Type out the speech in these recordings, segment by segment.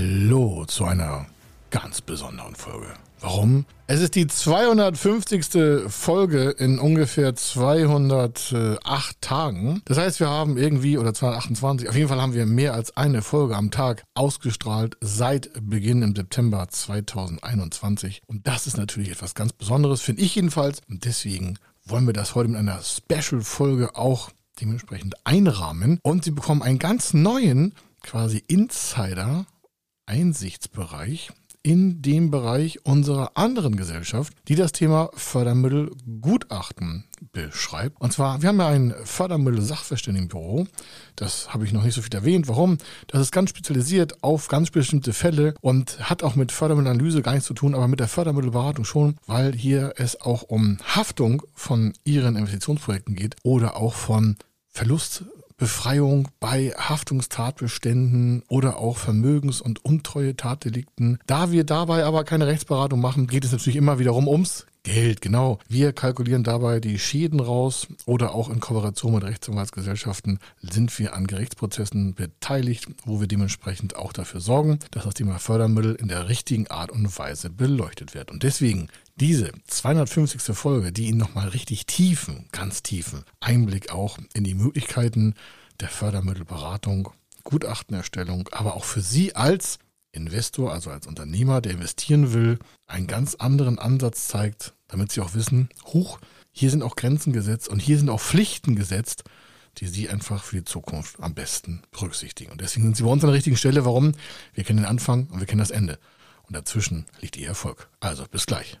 Hallo zu einer ganz besonderen Folge. Warum? Es ist die 250. Folge in ungefähr 208 Tagen. Das heißt, wir haben irgendwie, oder 228, auf jeden Fall haben wir mehr als eine Folge am Tag ausgestrahlt seit Beginn im September 2021. Und das ist natürlich etwas ganz Besonderes, finde ich jedenfalls. Und deswegen wollen wir das heute mit einer Special-Folge auch dementsprechend einrahmen. Und Sie bekommen einen ganz neuen, quasi Insider, Einsichtsbereich in dem Bereich unserer anderen Gesellschaft, die das Thema Fördermittelgutachten beschreibt. Und zwar, wir haben ja ein Fördermittel-Sachverständigenbüro. Das habe ich noch nicht so viel erwähnt. Warum? Das ist ganz spezialisiert auf ganz bestimmte Fälle und hat auch mit Fördermittelanalyse gar nichts zu tun, aber mit der Fördermittelberatung schon, weil hier es auch um Haftung von Ihren Investitionsprojekten geht oder auch von Verlust Befreiung bei Haftungstatbeständen oder auch Vermögens- und Untreue-Tatdelikten. Da wir dabei aber keine Rechtsberatung machen, geht es natürlich immer wiederum ums Geld, genau. Wir kalkulieren dabei die Schäden raus oder auch in Kooperation mit Rechtsanwaltsgesellschaften sind wir an Gerichtsprozessen beteiligt, wo wir dementsprechend auch dafür sorgen, dass das Thema Fördermittel in der richtigen Art und Weise beleuchtet wird. Und deswegen diese 250. Folge, die Ihnen nochmal richtig tiefen, ganz tiefen Einblick auch in die Möglichkeiten der Fördermittelberatung, Gutachtenerstellung, aber auch für Sie als Investor, also als Unternehmer, der investieren will, einen ganz anderen Ansatz zeigt, damit Sie auch wissen, huch, hier sind auch Grenzen gesetzt und hier sind auch Pflichten gesetzt, die Sie einfach für die Zukunft am besten berücksichtigen. Und deswegen sind Sie bei uns an der richtigen Stelle. Warum? Wir kennen den Anfang und wir kennen das Ende. Und dazwischen liegt Ihr Erfolg. Also, bis gleich.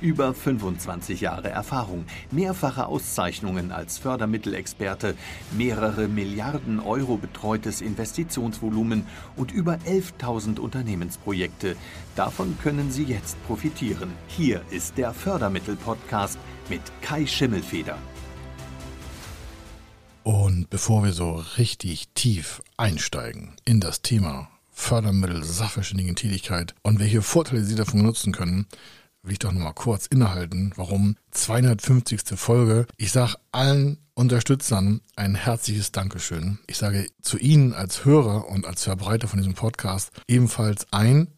Über 25 Jahre Erfahrung, mehrfache Auszeichnungen als Fördermittelexperte, mehrere Milliarden Euro betreutes Investitionsvolumen und über 11.000 Unternehmensprojekte. Davon können Sie jetzt profitieren. Hier ist der Fördermittel-Podcast mit Kai Schimmelfeder. Und bevor wir so richtig tief einsteigen in das Thema Fördermittel, Sachverständigen-Tätigkeit und welche Vorteile Sie davon nutzen können, will ich doch nochmal kurz innehalten, warum 250. Folge. Ich sage allen Unterstützern ein herzliches Dankeschön. Ich sage zu Ihnen als Hörer und als Verbreiter von diesem Podcast ebenfalls ein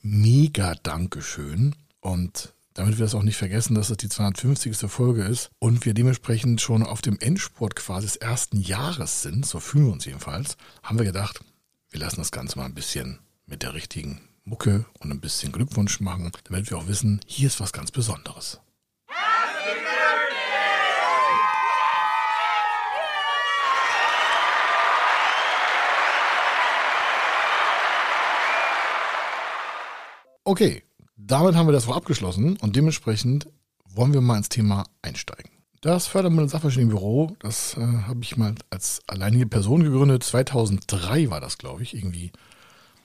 mega Dankeschön und damit wir das auch nicht vergessen, dass es die 250. Folge ist und wir dementsprechend schon auf dem Endspurt quasi des ersten Jahres sind, so fühlen wir uns jedenfalls, haben wir gedacht, wir lassen das Ganze mal ein bisschen mit der richtigen Mucke und ein bisschen Glückwunsch machen, damit wir auch wissen, hier ist was ganz Besonderes. Okay, damit haben wir das auch abgeschlossen und dementsprechend wollen wir mal ins Thema einsteigen. Das Fördermittel- Sachverständigenbüro, das äh, habe ich mal als alleinige Person gegründet. 2003 war das, glaube ich, irgendwie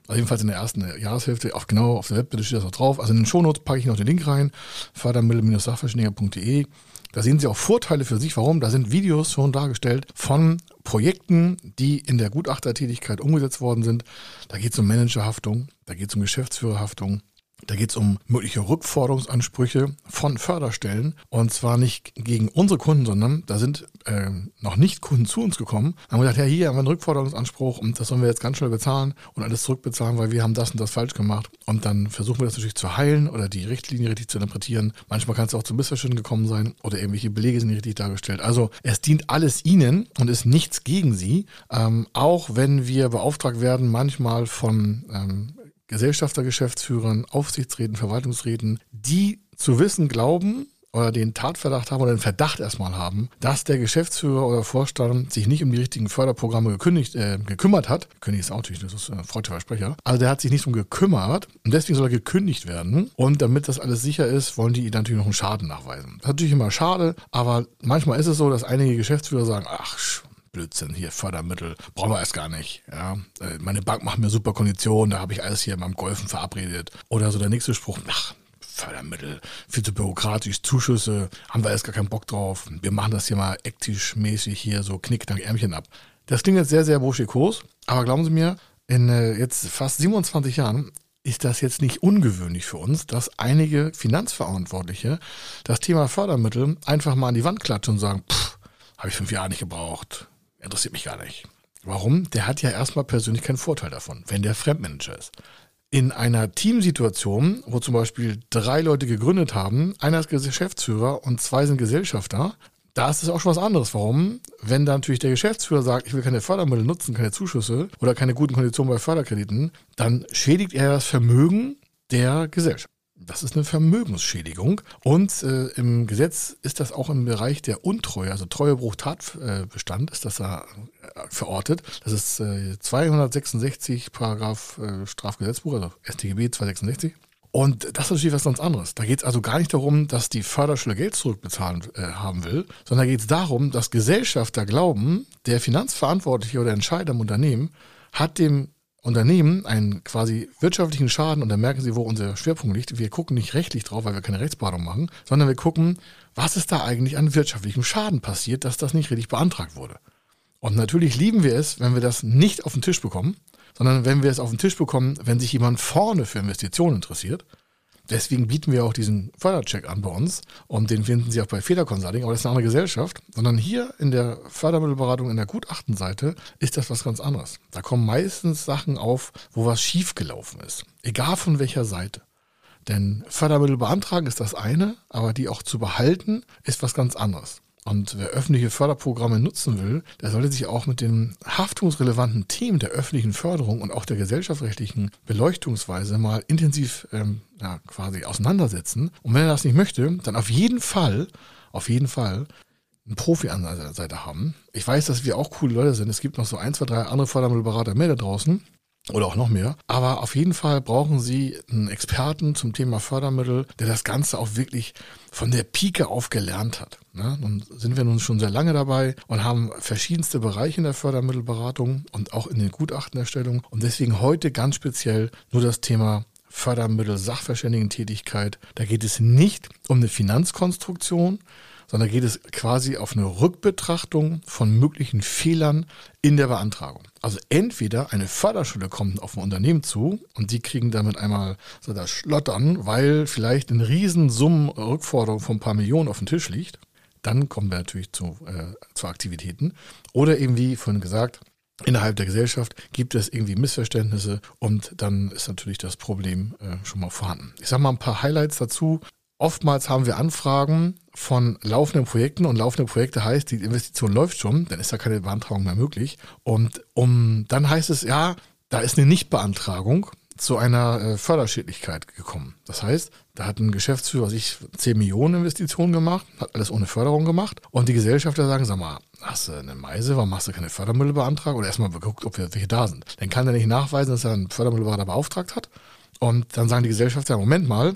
also jedenfalls in der ersten Jahreshälfte, auf genau auf der Webseite steht das auch drauf. Also in den Shownotes packe ich noch den Link rein, fördermittel-sachverständiger.de. Da sehen Sie auch Vorteile für sich. Warum? Da sind Videos schon dargestellt von Projekten, die in der Gutachtertätigkeit umgesetzt worden sind. Da geht es um Managerhaftung, da geht es um Geschäftsführerhaftung, da geht es um mögliche Rückforderungsansprüche von Förderstellen. Und zwar nicht gegen unsere Kunden, sondern da sind äh, noch nicht Kunden zu uns gekommen. Haben gesagt, ja, hier haben wir einen Rückforderungsanspruch und das sollen wir jetzt ganz schnell bezahlen und alles zurückbezahlen, weil wir haben das und das falsch gemacht. Und dann versuchen wir das natürlich zu heilen oder die Richtlinie richtig zu interpretieren. Manchmal kann es auch zu Missverständnissen gekommen sein oder irgendwelche Belege sind nicht richtig dargestellt. Also es dient alles Ihnen und ist nichts gegen Sie. Ähm, auch wenn wir beauftragt werden, manchmal von ähm, Gesellschafter, Geschäftsführern, Aufsichtsräten, Verwaltungsräten, die zu wissen glauben, oder den Tatverdacht haben oder den Verdacht erstmal haben, dass der Geschäftsführer oder Vorstand sich nicht um die richtigen Förderprogramme gekündigt, äh, gekümmert hat. König ist auch natürlich, das ist ein freudscher Versprecher. Also der hat sich nicht um gekümmert und deswegen soll er gekündigt werden. Und damit das alles sicher ist, wollen die natürlich noch einen Schaden nachweisen. Das ist natürlich immer schade, aber manchmal ist es so, dass einige Geschäftsführer sagen, ach, Blödsinn, hier Fördermittel, brauchen wir erst gar nicht. Ja. Äh, meine Bank macht mir super Konditionen, da habe ich alles hier beim Golfen verabredet. Oder so der nächste Spruch, ach, Fördermittel, viel zu bürokratisch, Zuschüsse, haben wir erst gar keinen Bock drauf. Wir machen das hier mal ektisch-mäßig hier so knickdank Ärmchen ab. Das klingt jetzt sehr, sehr burschikos, aber glauben Sie mir, in äh, jetzt fast 27 Jahren ist das jetzt nicht ungewöhnlich für uns, dass einige Finanzverantwortliche das Thema Fördermittel einfach mal an die Wand klatschen und sagen, pff, habe ich fünf Jahre nicht gebraucht, interessiert mich gar nicht. Warum? Der hat ja erstmal persönlich keinen Vorteil davon, wenn der Fremdmanager ist. In einer Teamsituation, wo zum Beispiel drei Leute gegründet haben, einer ist Geschäftsführer und zwei sind Gesellschafter, da ist es auch schon was anderes. Warum? Wenn da natürlich der Geschäftsführer sagt, ich will keine Fördermittel nutzen, keine Zuschüsse oder keine guten Konditionen bei Förderkrediten, dann schädigt er das Vermögen der Gesellschaft. Das ist eine Vermögensschädigung. Und äh, im Gesetz ist das auch im Bereich der Untreue, also Treuebruch Tatbestand, ist das da äh, verortet. Das ist äh, 266 Paragraph äh, Strafgesetzbuch, also StGB 266. Und das ist natürlich was ganz anderes. Da geht es also gar nicht darum, dass die Förderschule Geld zurückbezahlen äh, haben will, sondern da geht es darum, dass Gesellschafter glauben, der Finanzverantwortliche oder Entscheider im Unternehmen hat dem Unternehmen einen quasi wirtschaftlichen Schaden und da merken Sie, wo unser Schwerpunkt liegt. Wir gucken nicht rechtlich drauf, weil wir keine Rechtsberatung machen, sondern wir gucken, was ist da eigentlich an wirtschaftlichem Schaden passiert, dass das nicht richtig beantragt wurde. Und natürlich lieben wir es, wenn wir das nicht auf den Tisch bekommen, sondern wenn wir es auf den Tisch bekommen, wenn sich jemand vorne für Investitionen interessiert. Deswegen bieten wir auch diesen Fördercheck an bei uns und den finden Sie auch bei Feder Consulting, aber das ist eine andere Gesellschaft, sondern hier in der Fördermittelberatung in der Gutachtenseite ist das was ganz anderes. Da kommen meistens Sachen auf, wo was schiefgelaufen ist, egal von welcher Seite. Denn Fördermittel beantragen ist das eine, aber die auch zu behalten ist was ganz anderes. Und wer öffentliche Förderprogramme nutzen will, der sollte sich auch mit den haftungsrelevanten Themen der öffentlichen Förderung und auch der gesellschaftsrechtlichen Beleuchtungsweise mal intensiv ähm, ja, quasi auseinandersetzen. Und wenn er das nicht möchte, dann auf jeden Fall, auf jeden Fall einen Profi an seiner Seite haben. Ich weiß, dass wir auch coole Leute sind. Es gibt noch so ein, zwei, drei andere Fördermittelberater mehr da draußen oder auch noch mehr. Aber auf jeden Fall brauchen Sie einen Experten zum Thema Fördermittel, der das Ganze auch wirklich von der Pike auf gelernt hat. Ne? Nun sind wir nun schon sehr lange dabei und haben verschiedenste Bereiche in der Fördermittelberatung und auch in den Gutachtenerstellung. Und deswegen heute ganz speziell nur das Thema Fördermittel Sachverständigentätigkeit. Da geht es nicht um eine Finanzkonstruktion, sondern geht es quasi auf eine Rückbetrachtung von möglichen Fehlern in der Beantragung. Also entweder eine Förderschule kommt auf ein Unternehmen zu und die kriegen damit einmal so das Schlottern, weil vielleicht eine Riesensummen Rückforderung von ein paar Millionen auf dem Tisch liegt. Dann kommen wir natürlich zu, äh, zu Aktivitäten. Oder eben wie vorhin gesagt, innerhalb der Gesellschaft gibt es irgendwie Missverständnisse und dann ist natürlich das Problem äh, schon mal vorhanden. Ich sage mal ein paar Highlights dazu. Oftmals haben wir Anfragen von laufenden Projekten und laufende Projekte heißt, die Investition läuft schon, dann ist da keine Beantragung mehr möglich. Und um, dann heißt es, ja, da ist eine Nichtbeantragung zu einer äh, Förderschädlichkeit gekommen. Das heißt, da hat ein Geschäftsführer sich 10 Millionen Investitionen gemacht, hat alles ohne Förderung gemacht und die Gesellschafter sagen, sag mal, hast du eine Meise, warum machst du keine Fördermittel beantragt? Oder erstmal geguckt, ob wir welche da sind. Dann kann er nicht nachweisen, dass er einen Fördermittelberater beauftragt hat. Und dann sagen die Gesellschafter, Moment mal,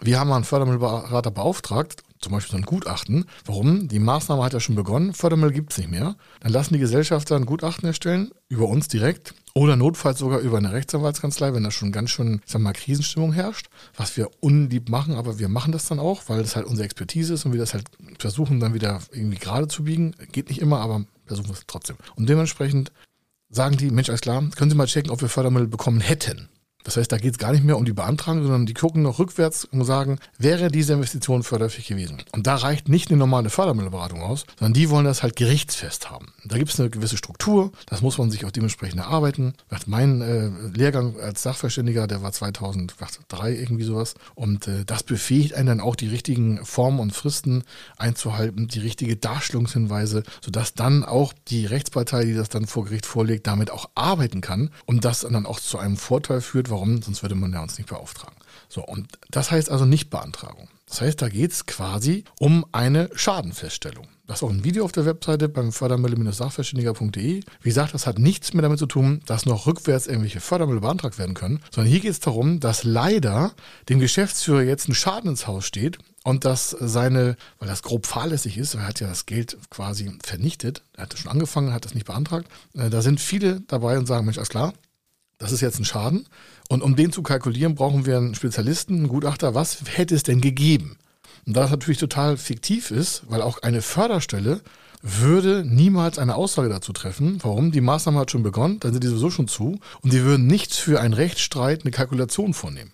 wir haben einen Fördermittelberater beauftragt, zum Beispiel so ein Gutachten. Warum? Die Maßnahme hat ja schon begonnen, Fördermittel gibt es nicht mehr. Dann lassen die Gesellschafter ein Gutachten erstellen, über uns direkt oder notfalls sogar über eine Rechtsanwaltskanzlei, wenn da schon ganz schön, ich sag mal, Krisenstimmung herrscht, was wir unlieb machen, aber wir machen das dann auch, weil das halt unsere Expertise ist und wir das halt versuchen dann wieder irgendwie gerade zu biegen. Geht nicht immer, aber versuchen es trotzdem. Und dementsprechend sagen die, Mensch, alles klar, können Sie mal checken, ob wir Fördermittel bekommen hätten. Das heißt, da geht es gar nicht mehr um die Beantragung, sondern die gucken noch rückwärts und sagen, wäre diese Investition förderfähig gewesen. Und da reicht nicht eine normale Fördermittelberatung aus, sondern die wollen das halt gerichtsfest haben. Da gibt es eine gewisse Struktur, das muss man sich auch dementsprechend erarbeiten. Mein äh, Lehrgang als Sachverständiger, der war 2003 irgendwie sowas. Und äh, das befähigt einen dann auch, die richtigen Formen und Fristen einzuhalten, die richtige Darstellungshinweise, sodass dann auch die Rechtspartei, die das dann vor Gericht vorlegt, damit auch arbeiten kann und das dann auch zu einem Vorteil führt, Warum? Sonst würde man ja uns nicht beauftragen. So, und das heißt also nicht Beantragung. Das heißt, da geht es quasi um eine Schadenfeststellung. Das ist auch ein Video auf der Webseite beim fördermittel-sachverständiger.de. Wie gesagt, das hat nichts mehr damit zu tun, dass noch rückwärts irgendwelche Fördermittel beantragt werden können, sondern hier geht es darum, dass leider dem Geschäftsführer jetzt ein Schaden ins Haus steht, und dass seine, weil das grob fahrlässig ist, er hat ja das Geld quasi vernichtet, er hat schon angefangen, hat das nicht beantragt, äh, da sind viele dabei und sagen, Mensch, alles klar, das ist jetzt ein Schaden und um den zu kalkulieren, brauchen wir einen Spezialisten, einen Gutachter, was hätte es denn gegeben? Und da das natürlich total fiktiv ist, weil auch eine Förderstelle würde niemals eine Aussage dazu treffen. Warum? Die Maßnahme hat schon begonnen, dann sind die sowieso schon zu und die würden nichts für einen Rechtsstreit, eine Kalkulation vornehmen.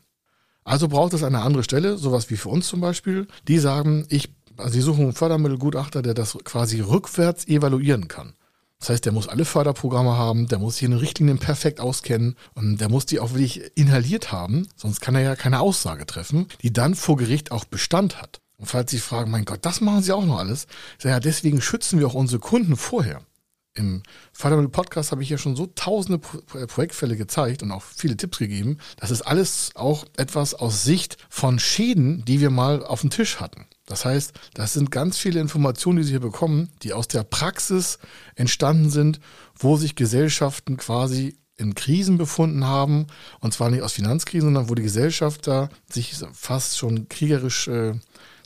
Also braucht es eine andere Stelle, sowas wie für uns zum Beispiel, die sagen, ich, also sie suchen einen Fördermittelgutachter, der das quasi rückwärts evaluieren kann. Das heißt, der muss alle Förderprogramme haben, der muss sich in den Richtlinien perfekt auskennen und der muss die auch wirklich inhaliert haben, sonst kann er ja keine Aussage treffen, die dann vor Gericht auch Bestand hat. Und falls Sie fragen, mein Gott, das machen Sie auch noch alles, ja, deswegen schützen wir auch unsere Kunden vorher. Im Fördermittel-Podcast habe ich ja schon so tausende Pro Projektfälle gezeigt und auch viele Tipps gegeben. Das ist alles auch etwas aus Sicht von Schäden, die wir mal auf dem Tisch hatten. Das heißt, das sind ganz viele Informationen, die Sie hier bekommen, die aus der Praxis entstanden sind, wo sich Gesellschaften quasi in Krisen befunden haben. Und zwar nicht aus Finanzkrisen, sondern wo die Gesellschafter sich fast schon kriegerisch äh,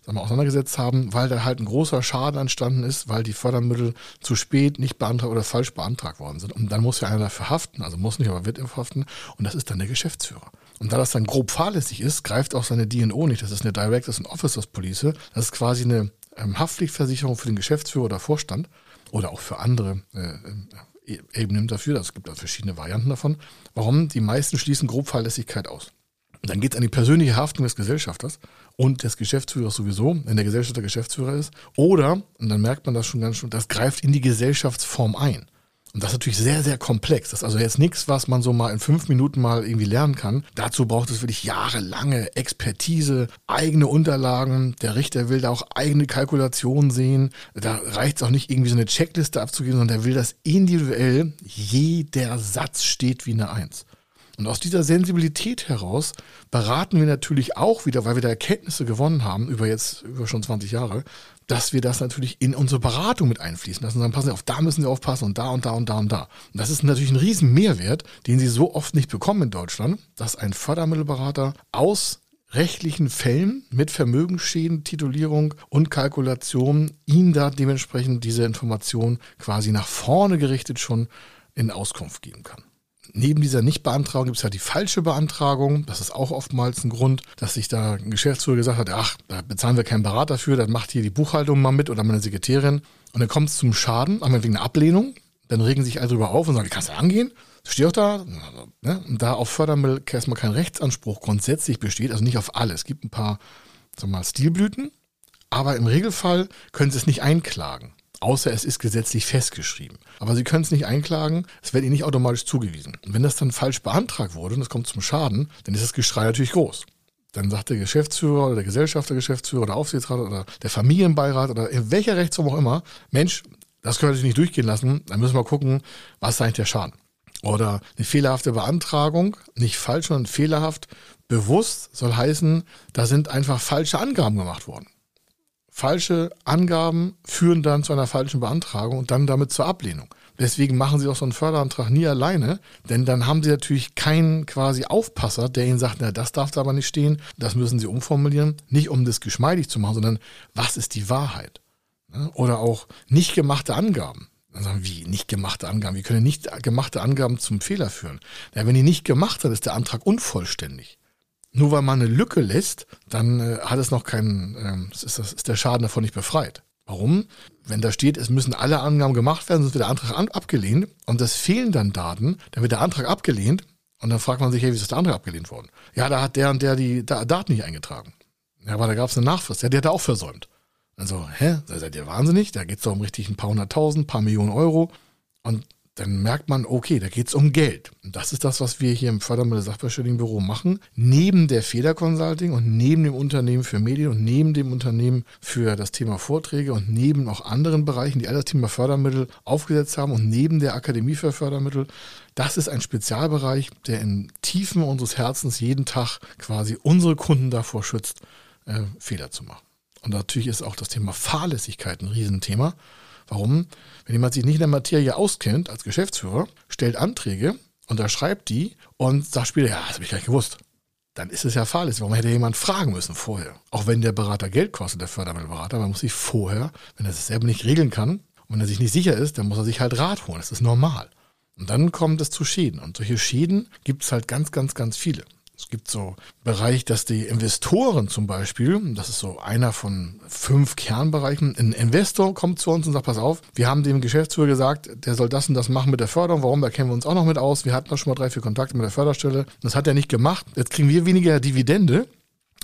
sagen wir, auseinandergesetzt haben, weil da halt ein großer Schaden entstanden ist, weil die Fördermittel zu spät nicht beantragt oder falsch beantragt worden sind. Und dann muss ja einer dafür haften, also muss nicht, aber wird haften. Und das ist dann der Geschäftsführer. Und da das dann grob fahrlässig ist, greift auch seine DNO nicht. Das ist eine Directors and Officers Police. Das ist quasi eine ähm, Haftpflichtversicherung für den Geschäftsführer oder Vorstand oder auch für andere äh, äh Ebenen dafür. Es gibt da verschiedene Varianten davon. Warum? Die meisten schließen grob Fahrlässigkeit aus. Und dann geht es an die persönliche Haftung des Gesellschafters und des Geschäftsführers sowieso, wenn der Gesellschafter Geschäftsführer ist. Oder, und dann merkt man das schon ganz schön, das greift in die Gesellschaftsform ein. Und das ist natürlich sehr, sehr komplex. Das ist also jetzt nichts, was man so mal in fünf Minuten mal irgendwie lernen kann. Dazu braucht es wirklich jahrelange Expertise, eigene Unterlagen. Der Richter will da auch eigene Kalkulationen sehen. Da reicht es auch nicht irgendwie so eine Checkliste abzugeben, sondern der will das individuell. Jeder Satz steht wie eine Eins. Und aus dieser Sensibilität heraus beraten wir natürlich auch wieder, weil wir da Erkenntnisse gewonnen haben, über jetzt über schon 20 Jahre, dass wir das natürlich in unsere Beratung mit einfließen lassen. Und dann passen Sie auf, da müssen Sie aufpassen und da und da und da und da. Und das ist natürlich ein riesen Mehrwert, den Sie so oft nicht bekommen in Deutschland, dass ein Fördermittelberater aus rechtlichen Fällen mit Vermögensschäden, Titulierung und Kalkulation Ihnen da dementsprechend diese Information quasi nach vorne gerichtet schon in Auskunft geben kann. Neben dieser Nichtbeantragung gibt es ja die falsche Beantragung. Das ist auch oftmals ein Grund, dass sich da ein Geschäftsführer gesagt hat, ach, da bezahlen wir keinen Berater für, dann macht hier die Buchhaltung mal mit oder meine Sekretärin. Und dann kommt es zum Schaden, einmal wegen einer Ablehnung. Dann regen sich alle drüber auf und sagen, wie kannst du angehen? Das steht auch da. Ne? Und da auf Fördermittel erstmal kein Rechtsanspruch grundsätzlich besteht, also nicht auf alle. Es gibt ein paar, sagen wir mal, Stilblüten, aber im Regelfall können sie es nicht einklagen außer es ist gesetzlich festgeschrieben. Aber Sie können es nicht einklagen, es wird Ihnen nicht automatisch zugewiesen. Und wenn das dann falsch beantragt wurde und es kommt zum Schaden, dann ist das Geschrei natürlich groß. Dann sagt der Geschäftsführer oder der Gesellschafter, Geschäftsführer oder Aufsichtsrat oder der Familienbeirat oder in welcher Rechtsform auch immer, Mensch, das können wir nicht durchgehen lassen, dann müssen wir gucken, was ist eigentlich der Schaden. Oder eine fehlerhafte Beantragung, nicht falsch, sondern fehlerhaft, bewusst soll heißen, da sind einfach falsche Angaben gemacht worden. Falsche Angaben führen dann zu einer falschen Beantragung und dann damit zur Ablehnung. Deswegen machen Sie auch so einen Förderantrag nie alleine, denn dann haben Sie natürlich keinen quasi Aufpasser, der Ihnen sagt, na, das darf da aber nicht stehen, das müssen Sie umformulieren. Nicht um das geschmeidig zu machen, sondern was ist die Wahrheit? Oder auch nicht gemachte Angaben. Dann sagen wie nicht gemachte Angaben? Wie können nicht gemachte Angaben zum Fehler führen? Ja, wenn die nicht gemacht hat, ist der Antrag unvollständig. Nur weil man eine Lücke lässt, dann äh, hat es noch keinen, äh, ist, ist der Schaden davon nicht befreit. Warum? Wenn da steht, es müssen alle Angaben gemacht werden, sonst wird der Antrag an, abgelehnt und es fehlen dann Daten, dann wird der Antrag abgelehnt und dann fragt man sich, hey, wie ist der Antrag abgelehnt worden? Ja, da hat der und der die Daten nicht eingetragen. Ja, aber da gab es eine Nachfrist. Ja, der hat er auch versäumt. Also, hä? Da seid ihr wahnsinnig? Da geht es doch um richtig ein paar hunderttausend, paar Millionen Euro. Und dann merkt man, okay, da geht es um Geld. Und das ist das, was wir hier im Fördermittel Sachverständigenbüro machen. Neben der Feder Consulting und neben dem Unternehmen für Medien und neben dem Unternehmen für das Thema Vorträge und neben auch anderen Bereichen, die all das Thema Fördermittel aufgesetzt haben und neben der Akademie für Fördermittel. Das ist ein Spezialbereich, der in Tiefen unseres Herzens jeden Tag quasi unsere Kunden davor schützt, äh, Fehler zu machen. Und natürlich ist auch das Thema Fahrlässigkeit ein Riesenthema. Warum? Wenn jemand sich nicht in der Materie auskennt als Geschäftsführer, stellt Anträge, unterschreibt die und sagt später, ja, das habe ich gar nicht gewusst. dann ist es ja fahrlässig. Warum hätte jemand fragen müssen vorher? Auch wenn der Berater Geld kostet, der Fördermittelberater, man muss sich vorher, wenn er es selber nicht regeln kann und wenn er sich nicht sicher ist, dann muss er sich halt Rat holen. Das ist normal. Und dann kommt es zu Schäden. Und solche Schäden gibt es halt ganz, ganz, ganz viele. Es gibt so Bereich, dass die Investoren zum Beispiel, das ist so einer von fünf Kernbereichen, ein Investor kommt zu uns und sagt, pass auf, wir haben dem Geschäftsführer gesagt, der soll das und das machen mit der Förderung. Warum? Da kennen wir uns auch noch mit aus. Wir hatten da schon mal drei, vier Kontakte mit der Förderstelle. Das hat er nicht gemacht. Jetzt kriegen wir weniger Dividende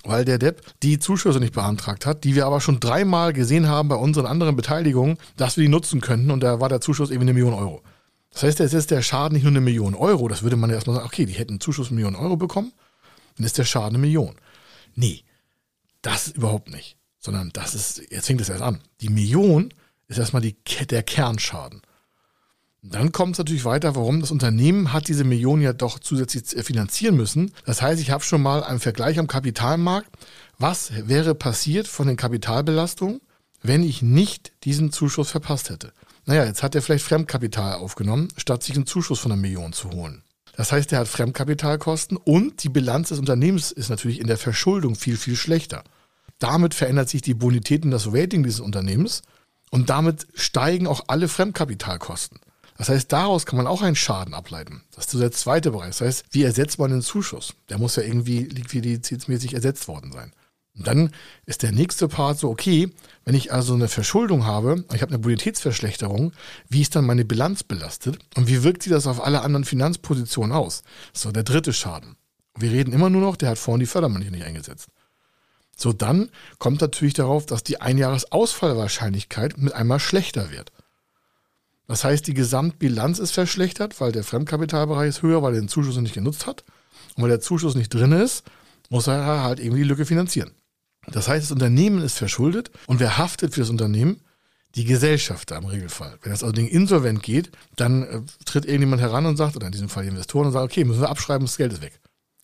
weil der Depp die Zuschüsse nicht beantragt hat, die wir aber schon dreimal gesehen haben bei unseren anderen Beteiligungen, dass wir die nutzen könnten und da war der Zuschuss eben eine Million Euro. Das heißt, jetzt ist der Schaden nicht nur eine Million Euro, das würde man ja erstmal sagen, okay, die hätten einen Zuschuss eine Million Euro bekommen, dann ist der Schaden eine Million. Nee, das überhaupt nicht. Sondern das ist, jetzt fängt es erst an. Die Million ist erstmal die, der Kernschaden. dann kommt es natürlich weiter, warum das Unternehmen hat diese Million ja doch zusätzlich finanzieren müssen. Das heißt, ich habe schon mal einen Vergleich am Kapitalmarkt. Was wäre passiert von den Kapitalbelastungen, wenn ich nicht diesen Zuschuss verpasst hätte? Naja, jetzt hat er vielleicht Fremdkapital aufgenommen, statt sich einen Zuschuss von einer Million zu holen. Das heißt, er hat Fremdkapitalkosten und die Bilanz des Unternehmens ist natürlich in der Verschuldung viel, viel schlechter. Damit verändert sich die Bonität und das Rating dieses Unternehmens und damit steigen auch alle Fremdkapitalkosten. Das heißt, daraus kann man auch einen Schaden ableiten. Das ist der zweite Bereich. Das heißt, wie ersetzt man den Zuschuss? Der muss ja irgendwie liquiditätsmäßig ersetzt worden sein. Und dann ist der nächste Part so, okay, wenn ich also eine Verschuldung habe, ich habe eine Bonitätsverschlechterung, wie ist dann meine Bilanz belastet und wie wirkt sich das auf alle anderen Finanzpositionen aus? So, der dritte Schaden. Wir reden immer nur noch, der hat vorhin die Fördermittel nicht eingesetzt. So, dann kommt natürlich darauf, dass die Einjahresausfallwahrscheinlichkeit mit einmal schlechter wird. Das heißt, die Gesamtbilanz ist verschlechtert, weil der Fremdkapitalbereich ist höher, weil er den Zuschuss nicht genutzt hat. Und weil der Zuschuss nicht drin ist, muss er halt irgendwie die Lücke finanzieren. Das heißt, das Unternehmen ist verschuldet und wer haftet für das Unternehmen? Die Gesellschafter im Regelfall. Wenn das also Ding insolvent geht, dann äh, tritt irgendjemand heran und sagt, oder in diesem Fall die Investoren und sagt, okay, müssen wir abschreiben, das Geld ist weg.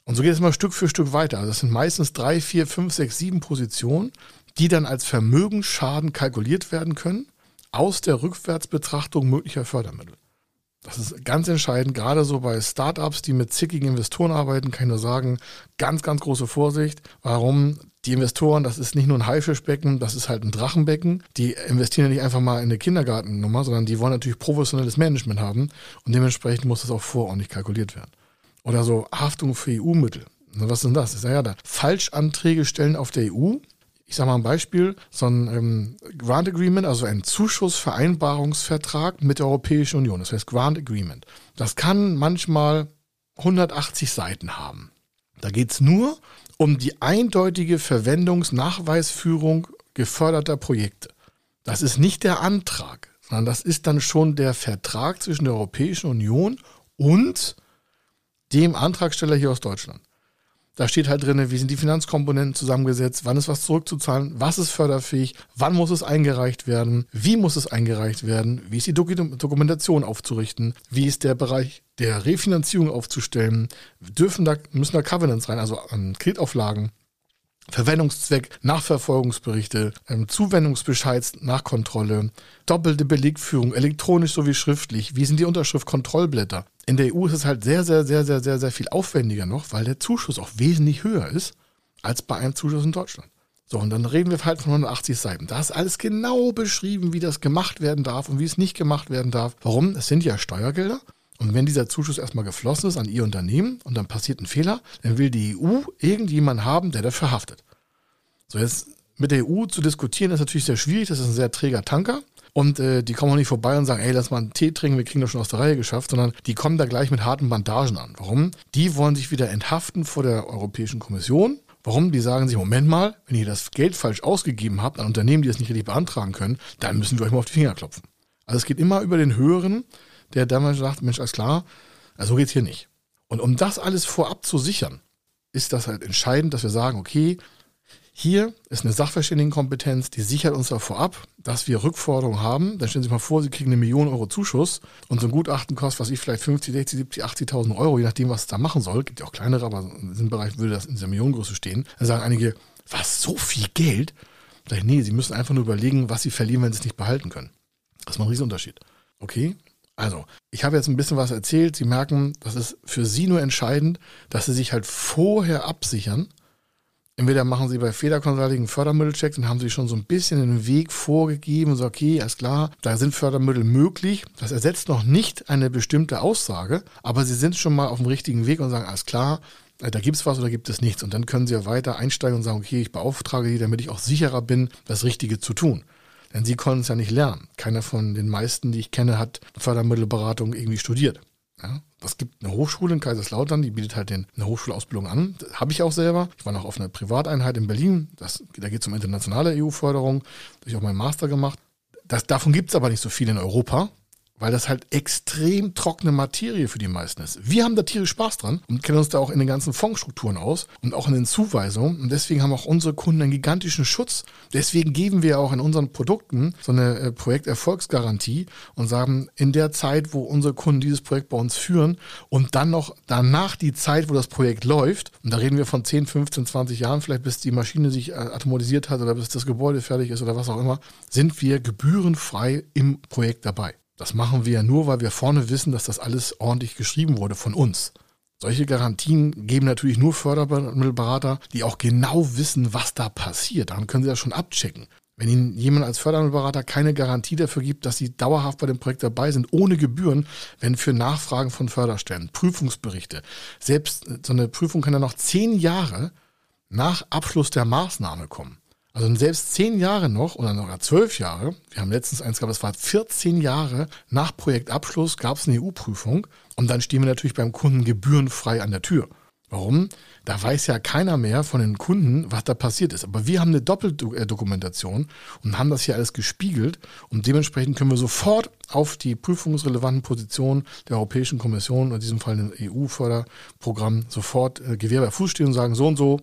Und so geht es mal Stück für Stück weiter. Also das sind meistens drei, vier, fünf, sechs, sieben Positionen, die dann als Vermögensschaden kalkuliert werden können aus der Rückwärtsbetrachtung möglicher Fördermittel. Das ist ganz entscheidend, gerade so bei Startups, die mit zickigen Investoren arbeiten, kann ich nur sagen, ganz, ganz große Vorsicht. Warum? Die Investoren, das ist nicht nur ein Haifischbecken, das ist halt ein Drachenbecken. Die investieren ja nicht einfach mal in eine Kindergartennummer, sondern die wollen natürlich professionelles Management haben und dementsprechend muss das auch vorordentlich kalkuliert werden. Oder so Haftung für EU-Mittel. Was sind das? Ist ja, ja da. Falschanträge stellen auf der EU, ich sage mal ein Beispiel, so ein ähm, Grant Agreement, also ein Zuschussvereinbarungsvertrag mit der Europäischen Union, das heißt Grant Agreement. Das kann manchmal 180 Seiten haben. Da geht es nur um die eindeutige Verwendungsnachweisführung geförderter Projekte. Das ist nicht der Antrag, sondern das ist dann schon der Vertrag zwischen der Europäischen Union und dem Antragsteller hier aus Deutschland. Da steht halt drin, wie sind die Finanzkomponenten zusammengesetzt, wann ist was zurückzuzahlen, was ist förderfähig, wann muss es eingereicht werden, wie muss es eingereicht werden, wie ist die Dokumentation aufzurichten, wie ist der Bereich der Refinanzierung aufzustellen, dürfen da, müssen da Covenants rein, also ähm, Kreditauflagen, Verwendungszweck, Nachverfolgungsberichte, ähm, Zuwendungsbescheids, Nachkontrolle, doppelte Belegführung, elektronisch sowie schriftlich, wie sind die Unterschriftkontrollblätter. In der EU ist es halt sehr, sehr, sehr, sehr, sehr, sehr viel aufwendiger noch, weil der Zuschuss auch wesentlich höher ist als bei einem Zuschuss in Deutschland. So, und dann reden wir halt von 180 Seiten. Da ist alles genau beschrieben, wie das gemacht werden darf und wie es nicht gemacht werden darf. Warum? Es sind ja Steuergelder. Und wenn dieser Zuschuss erstmal geflossen ist an Ihr Unternehmen und dann passiert ein Fehler, dann will die EU irgendjemanden haben, der dafür haftet. So, jetzt mit der EU zu diskutieren ist natürlich sehr schwierig. Das ist ein sehr träger Tanker. Und äh, die kommen auch nicht vorbei und sagen, ey, lass mal einen Tee trinken, wir kriegen das schon aus der Reihe geschafft, sondern die kommen da gleich mit harten Bandagen an. Warum? Die wollen sich wieder enthaften vor der Europäischen Kommission. Warum? Die sagen sich, Moment mal, wenn ihr das Geld falsch ausgegeben habt an Unternehmen, die das nicht richtig beantragen können, dann müssen wir euch mal auf die Finger klopfen. Also es geht immer über den Höheren, der damals sagt, Mensch, alles klar, also so geht's hier nicht. Und um das alles vorab zu sichern, ist das halt entscheidend, dass wir sagen, okay, hier ist eine Sachverständigenkompetenz, die sichert uns davor ab, dass wir Rückforderungen haben. Dann stellen Sie sich mal vor, Sie kriegen eine Million Euro Zuschuss und so ein Gutachten kostet, was ich vielleicht 50, 60, 70, 80.000 Euro, je nachdem, was es da machen soll. Gibt ja auch kleinere, aber in diesem Bereich würde das in dieser Millionengröße stehen. Dann sagen einige, was, so viel Geld? Sag ich, nee, Sie müssen einfach nur überlegen, was Sie verlieren, wenn Sie es nicht behalten können. Das ist mal ein Riesenunterschied. Okay, Also, ich habe jetzt ein bisschen was erzählt. Sie merken, das ist für Sie nur entscheidend, dass Sie sich halt vorher absichern. Entweder machen Sie bei Feder Consulting einen Fördermittelcheck, dann haben Sie schon so ein bisschen den Weg vorgegeben, so okay, alles klar, da sind Fördermittel möglich. Das ersetzt noch nicht eine bestimmte Aussage, aber Sie sind schon mal auf dem richtigen Weg und sagen, alles klar, äh, da gibt es was oder gibt es nichts. Und dann können Sie ja weiter einsteigen und sagen, okay, ich beauftrage Sie, damit ich auch sicherer bin, das Richtige zu tun. Denn sie konnten es ja nicht lernen. Keiner von den meisten, die ich kenne, hat Fördermittelberatung irgendwie studiert. Ja, es gibt eine Hochschule in Kaiserslautern, die bietet halt den, eine Hochschulausbildung an. Habe ich auch selber. Ich war noch auf einer Privateinheit in Berlin. Das, da geht es um internationale EU-Förderung. Da habe ich auch meinen Master gemacht. Das, davon gibt es aber nicht so viel in Europa weil das halt extrem trockene Materie für die meisten ist. Wir haben da tierisch Spaß dran und kennen uns da auch in den ganzen Fondsstrukturen aus und auch in den Zuweisungen. Und deswegen haben auch unsere Kunden einen gigantischen Schutz. Deswegen geben wir auch in unseren Produkten so eine äh, Projekterfolgsgarantie und sagen, in der Zeit, wo unsere Kunden dieses Projekt bei uns führen und dann noch danach die Zeit, wo das Projekt läuft, und da reden wir von 10, 15, 20 Jahren, vielleicht bis die Maschine sich äh, automatisiert hat oder bis das Gebäude fertig ist oder was auch immer, sind wir gebührenfrei im Projekt dabei. Das machen wir ja nur, weil wir vorne wissen, dass das alles ordentlich geschrieben wurde von uns. Solche Garantien geben natürlich nur Fördermittelberater, die auch genau wissen, was da passiert. Daran können sie das schon abchecken. Wenn Ihnen jemand als Fördermittelberater keine Garantie dafür gibt, dass Sie dauerhaft bei dem Projekt dabei sind, ohne Gebühren, wenn für Nachfragen von Förderstellen, Prüfungsberichte, selbst so eine Prüfung kann ja noch zehn Jahre nach Abschluss der Maßnahme kommen. Also selbst zehn Jahre noch oder sogar zwölf Jahre, wir haben letztens eins gehabt, das war 14 Jahre nach Projektabschluss gab es eine EU-Prüfung und dann stehen wir natürlich beim Kunden gebührenfrei an der Tür. Warum? Da weiß ja keiner mehr von den Kunden, was da passiert ist. Aber wir haben eine Doppeldokumentation und haben das hier alles gespiegelt und dementsprechend können wir sofort auf die prüfungsrelevanten Positionen der Europäischen Kommission, in diesem Fall ein EU-Förderprogramm, sofort äh, Gewehr bei Fuß stehen und sagen, so und so,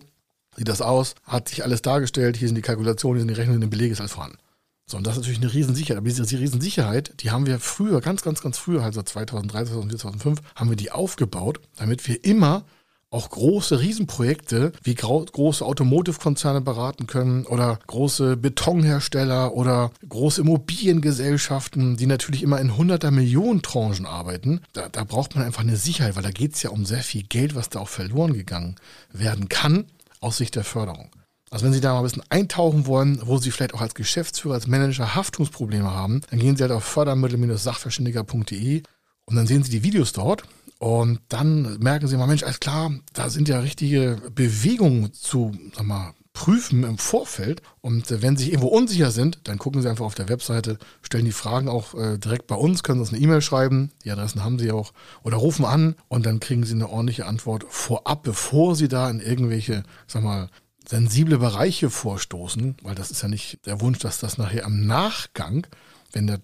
sieht das aus, hat sich alles dargestellt, hier sind die Kalkulationen, hier sind die Rechnungen, die Belege, ist alles vorhanden. So, und das ist natürlich eine Riesensicherheit. Aber diese Riesensicherheit, die haben wir früher, ganz, ganz, ganz früher, also 2003, 2004, 2005, haben wir die aufgebaut, damit wir immer auch große Riesenprojekte wie große Automotive-Konzerne beraten können oder große Betonhersteller oder große Immobiliengesellschaften, die natürlich immer in hunderter Millionen Tranchen arbeiten. Da, da braucht man einfach eine Sicherheit, weil da geht es ja um sehr viel Geld, was da auch verloren gegangen werden kann aus Sicht der Förderung. Also wenn Sie da mal ein bisschen eintauchen wollen, wo Sie vielleicht auch als Geschäftsführer, als Manager Haftungsprobleme haben, dann gehen Sie halt auf fördermittel-sachverständiger.de und dann sehen Sie die Videos dort und dann merken Sie mal, Mensch, alles klar, da sind ja richtige Bewegungen zu, sag mal, prüfen im Vorfeld. Und äh, wenn Sie sich irgendwo unsicher sind, dann gucken Sie einfach auf der Webseite, stellen die Fragen auch äh, direkt bei uns, können uns eine E-Mail schreiben, die Adressen haben Sie auch, oder rufen an und dann kriegen Sie eine ordentliche Antwort vorab, bevor Sie da in irgendwelche, sag mal, sensible Bereiche vorstoßen, weil das ist ja nicht der Wunsch, dass das nachher am Nachgang, wenn das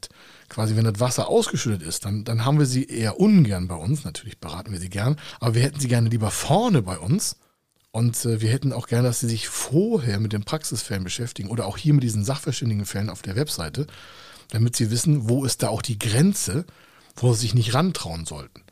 quasi, wenn das Wasser ausgeschüttet ist, dann, dann haben wir sie eher ungern bei uns. Natürlich beraten wir sie gern, aber wir hätten sie gerne lieber vorne bei uns und äh, wir hätten auch gerne, dass Sie sich vorher mit den Praxisfällen beschäftigen oder auch hier mit diesen Sachverständigenfällen auf der Webseite, damit Sie wissen, wo ist da auch die Grenze, wo Sie sich nicht rantrauen sollten.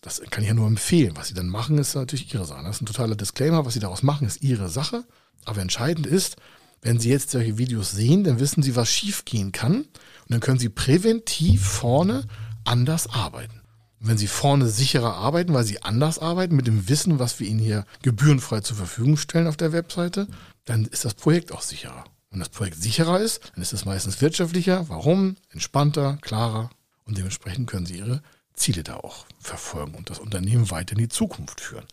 Das kann ich ja nur empfehlen. Was Sie dann machen, ist natürlich Ihre Sache. Das ist ein totaler Disclaimer. Was Sie daraus machen, ist Ihre Sache. Aber entscheidend ist, wenn Sie jetzt solche Videos sehen, dann wissen Sie, was schiefgehen kann. Und dann können Sie präventiv vorne anders arbeiten wenn Sie vorne sicherer arbeiten, weil Sie anders arbeiten mit dem Wissen, was wir Ihnen hier gebührenfrei zur Verfügung stellen auf der Webseite, dann ist das Projekt auch sicherer. Wenn das Projekt sicherer ist, dann ist es meistens wirtschaftlicher. Warum? Entspannter, klarer und dementsprechend können Sie Ihre Ziele da auch verfolgen und das Unternehmen weiter in die Zukunft führen.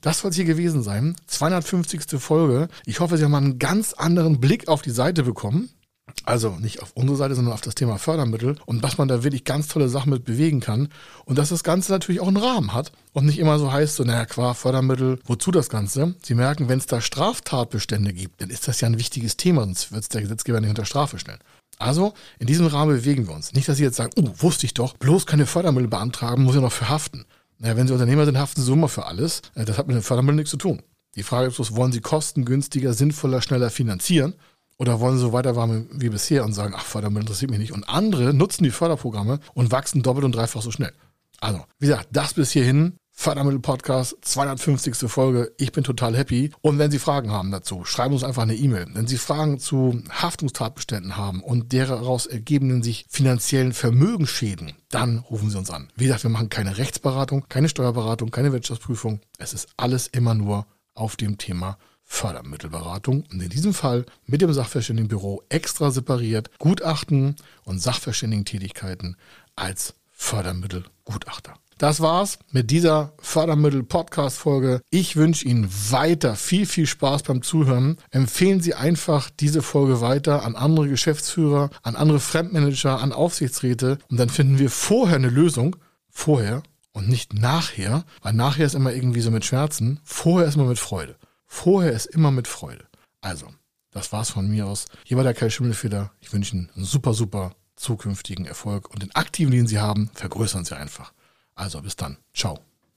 Das soll es hier gewesen sein. 250. Folge. Ich hoffe, Sie haben einen ganz anderen Blick auf die Seite bekommen. Also nicht auf unsere Seite, sondern auf das Thema Fördermittel und dass man da wirklich ganz tolle Sachen mit bewegen kann und dass das Ganze natürlich auch einen Rahmen hat und nicht immer so heißt, so, naja, qua Fördermittel, wozu das Ganze? Sie merken, wenn es da Straftatbestände gibt, dann ist das ja ein wichtiges Thema, sonst wird es der Gesetzgeber nicht unter Strafe stellen. Also, in diesem Rahmen bewegen wir uns. Nicht, dass Sie jetzt sagen, oh, wusste ich doch, bloß keine Fördermittel beantragen, muss ja noch für haften. Naja, wenn Sie Unternehmer sind, haften Sie immer für alles. Äh, das hat mit den Fördermitteln nichts zu tun. Die Frage ist bloß, wollen Sie kostengünstiger, sinnvoller, schneller finanzieren? Oder wollen sie so weitermachen wie bisher und sagen, ach, Fördermittel interessiert mich nicht. Und andere nutzen die Förderprogramme und wachsen doppelt und dreifach so schnell. Also, wie gesagt, das bis hierhin. Fördermittel-Podcast, 250. Folge. Ich bin total happy. Und wenn Sie Fragen haben dazu, schreiben uns einfach eine E-Mail. Wenn Sie Fragen zu Haftungstatbeständen haben und daraus ergebenden sich finanziellen Vermögensschäden, dann rufen Sie uns an. Wie gesagt, wir machen keine Rechtsberatung, keine Steuerberatung, keine Wirtschaftsprüfung. Es ist alles immer nur auf dem Thema Fördermittelberatung und in diesem Fall mit dem Sachverständigenbüro extra separiert Gutachten und Sachverständigentätigkeiten als Fördermittelgutachter. Das war's mit dieser Fördermittel-Podcast-Folge. Ich wünsche Ihnen weiter viel, viel Spaß beim Zuhören. Empfehlen Sie einfach diese Folge weiter an andere Geschäftsführer, an andere Fremdmanager, an Aufsichtsräte und dann finden wir vorher eine Lösung. Vorher und nicht nachher, weil nachher ist immer irgendwie so mit Schmerzen. Vorher ist immer mit Freude. Vorher ist immer mit Freude. Also, das war's von mir aus. Hier war der Kai Schimmelfeder. Ich wünsche Ihnen einen super, super zukünftigen Erfolg und den aktiven, den Sie haben, vergrößern Sie einfach. Also bis dann. Ciao.